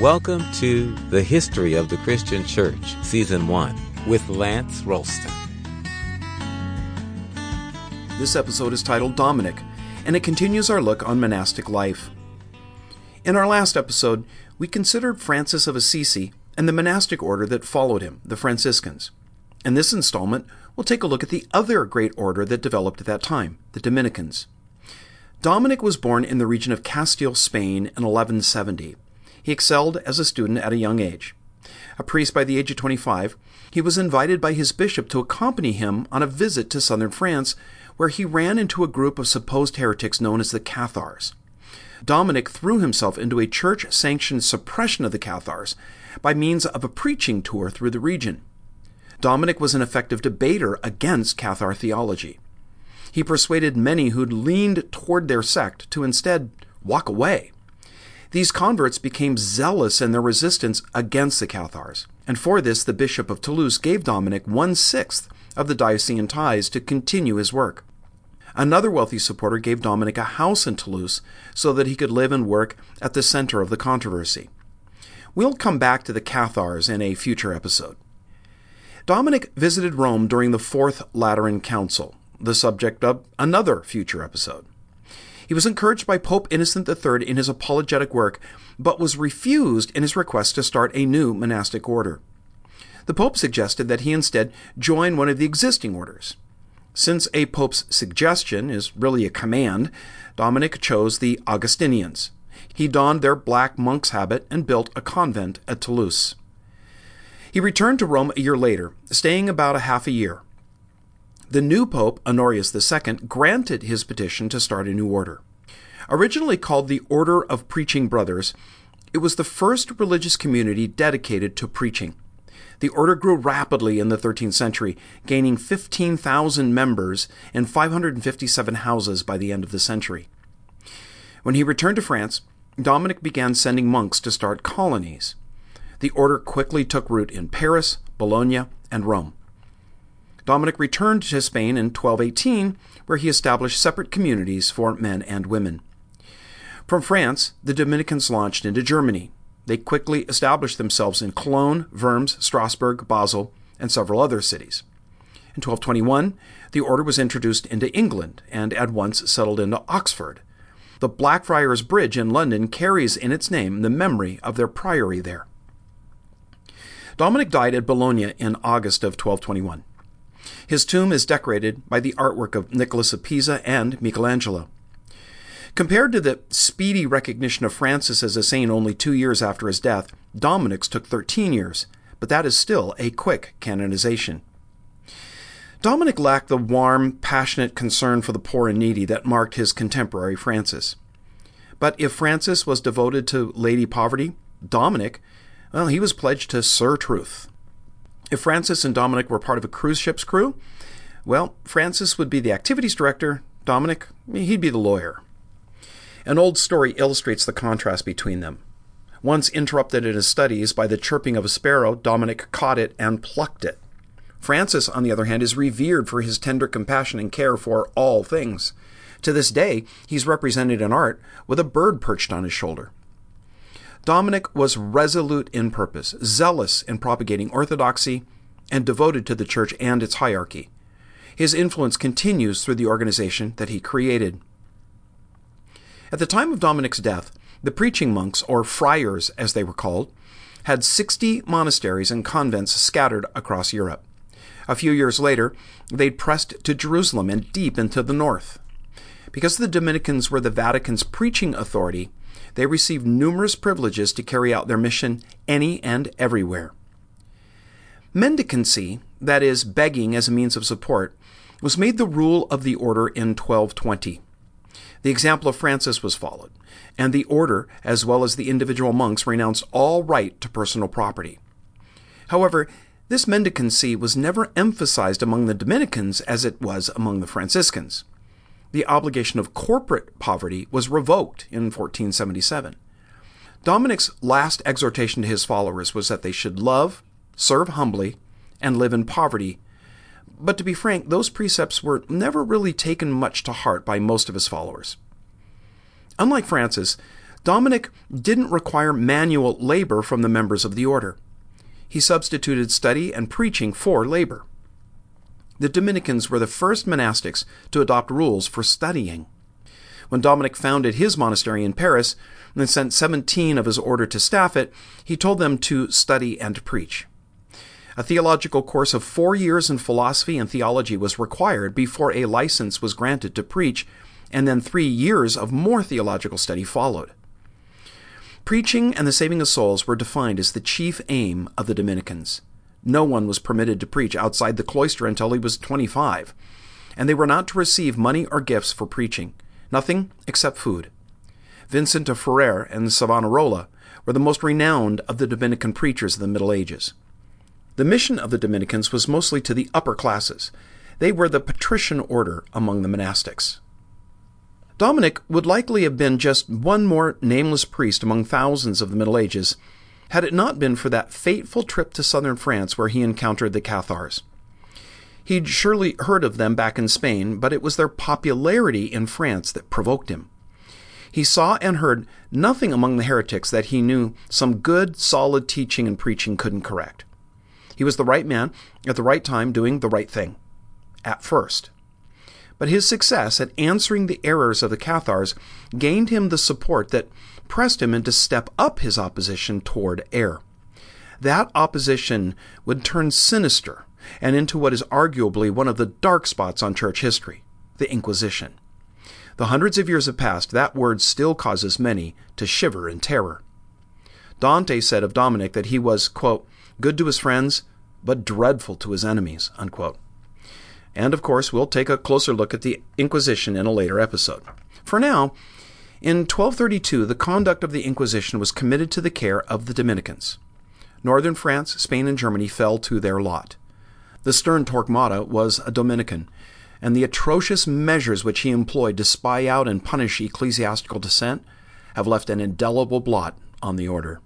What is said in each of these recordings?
Welcome to The History of the Christian Church, Season 1, with Lance Ralston. This episode is titled Dominic, and it continues our look on monastic life. In our last episode, we considered Francis of Assisi and the monastic order that followed him, the Franciscans. In this installment, we'll take a look at the other great order that developed at that time, the Dominicans. Dominic was born in the region of Castile, Spain in 1170. He excelled as a student at a young age. A priest by the age of 25, he was invited by his bishop to accompany him on a visit to southern France, where he ran into a group of supposed heretics known as the Cathars. Dominic threw himself into a church sanctioned suppression of the Cathars by means of a preaching tour through the region. Dominic was an effective debater against Cathar theology. He persuaded many who'd leaned toward their sect to instead walk away. These converts became zealous in their resistance against the Cathars, and for this the Bishop of Toulouse gave Dominic one sixth of the diocesan tithes to continue his work. Another wealthy supporter gave Dominic a house in Toulouse so that he could live and work at the center of the controversy. We'll come back to the Cathars in a future episode. Dominic visited Rome during the Fourth Lateran Council, the subject of another future episode. He was encouraged by Pope Innocent III in his apologetic work, but was refused in his request to start a new monastic order. The Pope suggested that he instead join one of the existing orders. Since a pope's suggestion is really a command, Dominic chose the Augustinians. He donned their black monk's habit and built a convent at Toulouse. He returned to Rome a year later, staying about a half a year. The new pope, Honorius II, granted his petition to start a new order. Originally called the Order of Preaching Brothers, it was the first religious community dedicated to preaching. The order grew rapidly in the 13th century, gaining 15,000 members and 557 houses by the end of the century. When he returned to France, Dominic began sending monks to start colonies. The order quickly took root in Paris, Bologna, and Rome. Dominic returned to Spain in 1218, where he established separate communities for men and women. From France, the Dominicans launched into Germany, they quickly established themselves in Cologne, Worms, Strasbourg, Basel, and several other cities. In 1221, the order was introduced into England and at once settled into Oxford. The Blackfriars Bridge in London carries in its name the memory of their priory there. Dominic died at Bologna in August of 1221. His tomb is decorated by the artwork of Nicholas of Pisa and Michelangelo. Compared to the speedy recognition of Francis as a saint only two years after his death, Dominic's took 13 years, but that is still a quick canonization. Dominic lacked the warm, passionate concern for the poor and needy that marked his contemporary Francis. But if Francis was devoted to Lady Poverty, Dominic, well, he was pledged to Sir Truth. If Francis and Dominic were part of a cruise ship's crew, well, Francis would be the activities director, Dominic, he'd be the lawyer. An old story illustrates the contrast between them. Once interrupted in his studies by the chirping of a sparrow, Dominic caught it and plucked it. Francis, on the other hand, is revered for his tender compassion and care for all things. To this day, he's represented in art with a bird perched on his shoulder. Dominic was resolute in purpose, zealous in propagating orthodoxy, and devoted to the church and its hierarchy. His influence continues through the organization that he created. At the time of Dominic's death, the preaching monks, or friars as they were called, had 60 monasteries and convents scattered across Europe. A few years later, they'd pressed to Jerusalem and deep into the north. Because the Dominicans were the Vatican's preaching authority, they received numerous privileges to carry out their mission any and everywhere. Mendicancy, that is, begging as a means of support, was made the rule of the order in 1220. The example of Francis was followed, and the order, as well as the individual monks, renounced all right to personal property. However, this mendicancy was never emphasized among the Dominicans as it was among the Franciscans. The obligation of corporate poverty was revoked in 1477. Dominic's last exhortation to his followers was that they should love, serve humbly, and live in poverty but to be frank, those precepts were never really taken much to heart by most of his followers. Unlike Francis, Dominic didn't require manual labor from the members of the order. He substituted study and preaching for labor. The Dominicans were the first monastics to adopt rules for studying. When Dominic founded his monastery in Paris and sent 17 of his order to staff it, he told them to study and preach. A theological course of four years in philosophy and theology was required before a license was granted to preach, and then three years of more theological study followed. Preaching and the saving of souls were defined as the chief aim of the Dominicans. No one was permitted to preach outside the cloister until he was 25, and they were not to receive money or gifts for preaching, nothing except food. Vincent of Ferrer and Savonarola were the most renowned of the Dominican preachers of the Middle Ages. The mission of the Dominicans was mostly to the upper classes. They were the patrician order among the monastics. Dominic would likely have been just one more nameless priest among thousands of the Middle Ages had it not been for that fateful trip to southern France where he encountered the Cathars. He'd surely heard of them back in Spain, but it was their popularity in France that provoked him. He saw and heard nothing among the heretics that he knew some good, solid teaching and preaching couldn't correct. He was the right man at the right time doing the right thing. At first. But his success at answering the errors of the Cathars gained him the support that pressed him into step up his opposition toward error. That opposition would turn sinister and into what is arguably one of the dark spots on church history the Inquisition. The hundreds of years have passed, that word still causes many to shiver in terror. Dante said of Dominic that he was, quote, good to his friends, but dreadful to his enemies, unquote. And of course, we'll take a closer look at the Inquisition in a later episode. For now, in 1232, the conduct of the Inquisition was committed to the care of the Dominicans. Northern France, Spain, and Germany fell to their lot. The stern Torquemada was a Dominican, and the atrocious measures which he employed to spy out and punish ecclesiastical dissent have left an indelible blot on the order.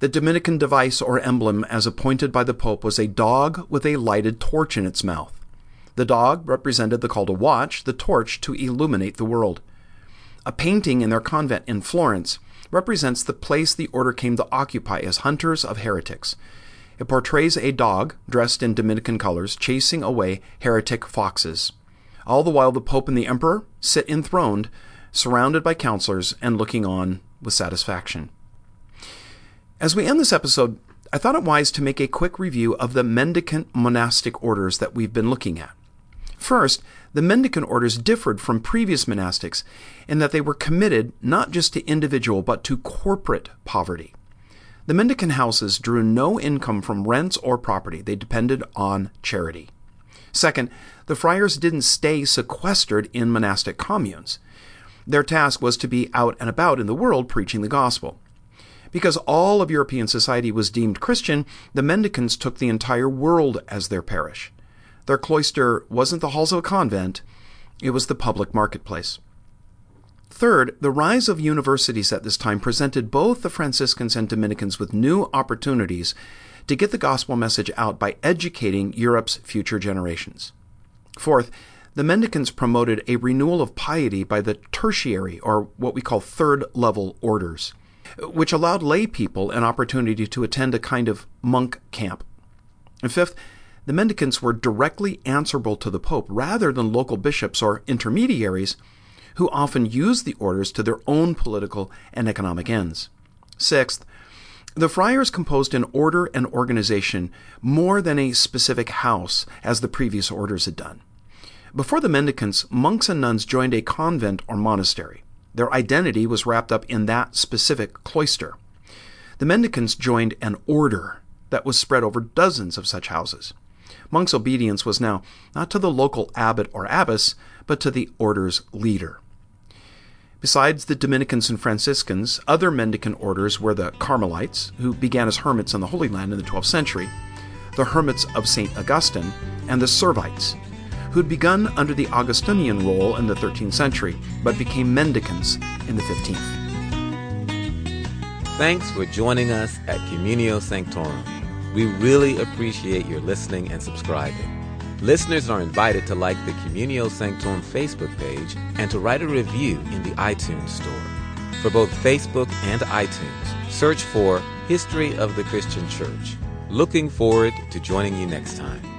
The Dominican device or emblem, as appointed by the Pope, was a dog with a lighted torch in its mouth. The dog represented the call to watch, the torch to illuminate the world. A painting in their convent in Florence represents the place the order came to occupy as hunters of heretics. It portrays a dog dressed in Dominican colors chasing away heretic foxes. All the while, the Pope and the Emperor sit enthroned, surrounded by counselors, and looking on with satisfaction. As we end this episode, I thought it wise to make a quick review of the mendicant monastic orders that we've been looking at. First, the mendicant orders differed from previous monastics in that they were committed not just to individual but to corporate poverty. The mendicant houses drew no income from rents or property, they depended on charity. Second, the friars didn't stay sequestered in monastic communes. Their task was to be out and about in the world preaching the gospel. Because all of European society was deemed Christian, the mendicants took the entire world as their parish. Their cloister wasn't the halls of a convent, it was the public marketplace. Third, the rise of universities at this time presented both the Franciscans and Dominicans with new opportunities to get the gospel message out by educating Europe's future generations. Fourth, the mendicants promoted a renewal of piety by the tertiary, or what we call third level orders which allowed lay people an opportunity to attend a kind of monk camp. And fifth, the mendicants were directly answerable to the Pope rather than local bishops or intermediaries who often used the orders to their own political and economic ends. Sixth, the friars composed an order and organization more than a specific house, as the previous orders had done. Before the mendicants, monks and nuns joined a convent or monastery. Their identity was wrapped up in that specific cloister. The mendicants joined an order that was spread over dozens of such houses. Monks' obedience was now not to the local abbot or abbess, but to the order's leader. Besides the Dominicans and Franciscans, other mendicant orders were the Carmelites, who began as hermits in the Holy Land in the 12th century, the Hermits of St. Augustine, and the Servites, who'd begun under the Augustinian role in the 13th century, but became mendicants in the 15th. Thanks for joining us at Communio Sanctorum. We really appreciate your listening and subscribing. Listeners are invited to like the Communio Sanctorum Facebook page and to write a review in the iTunes Store. For both Facebook and iTunes, search for History of the Christian Church. Looking forward to joining you next time.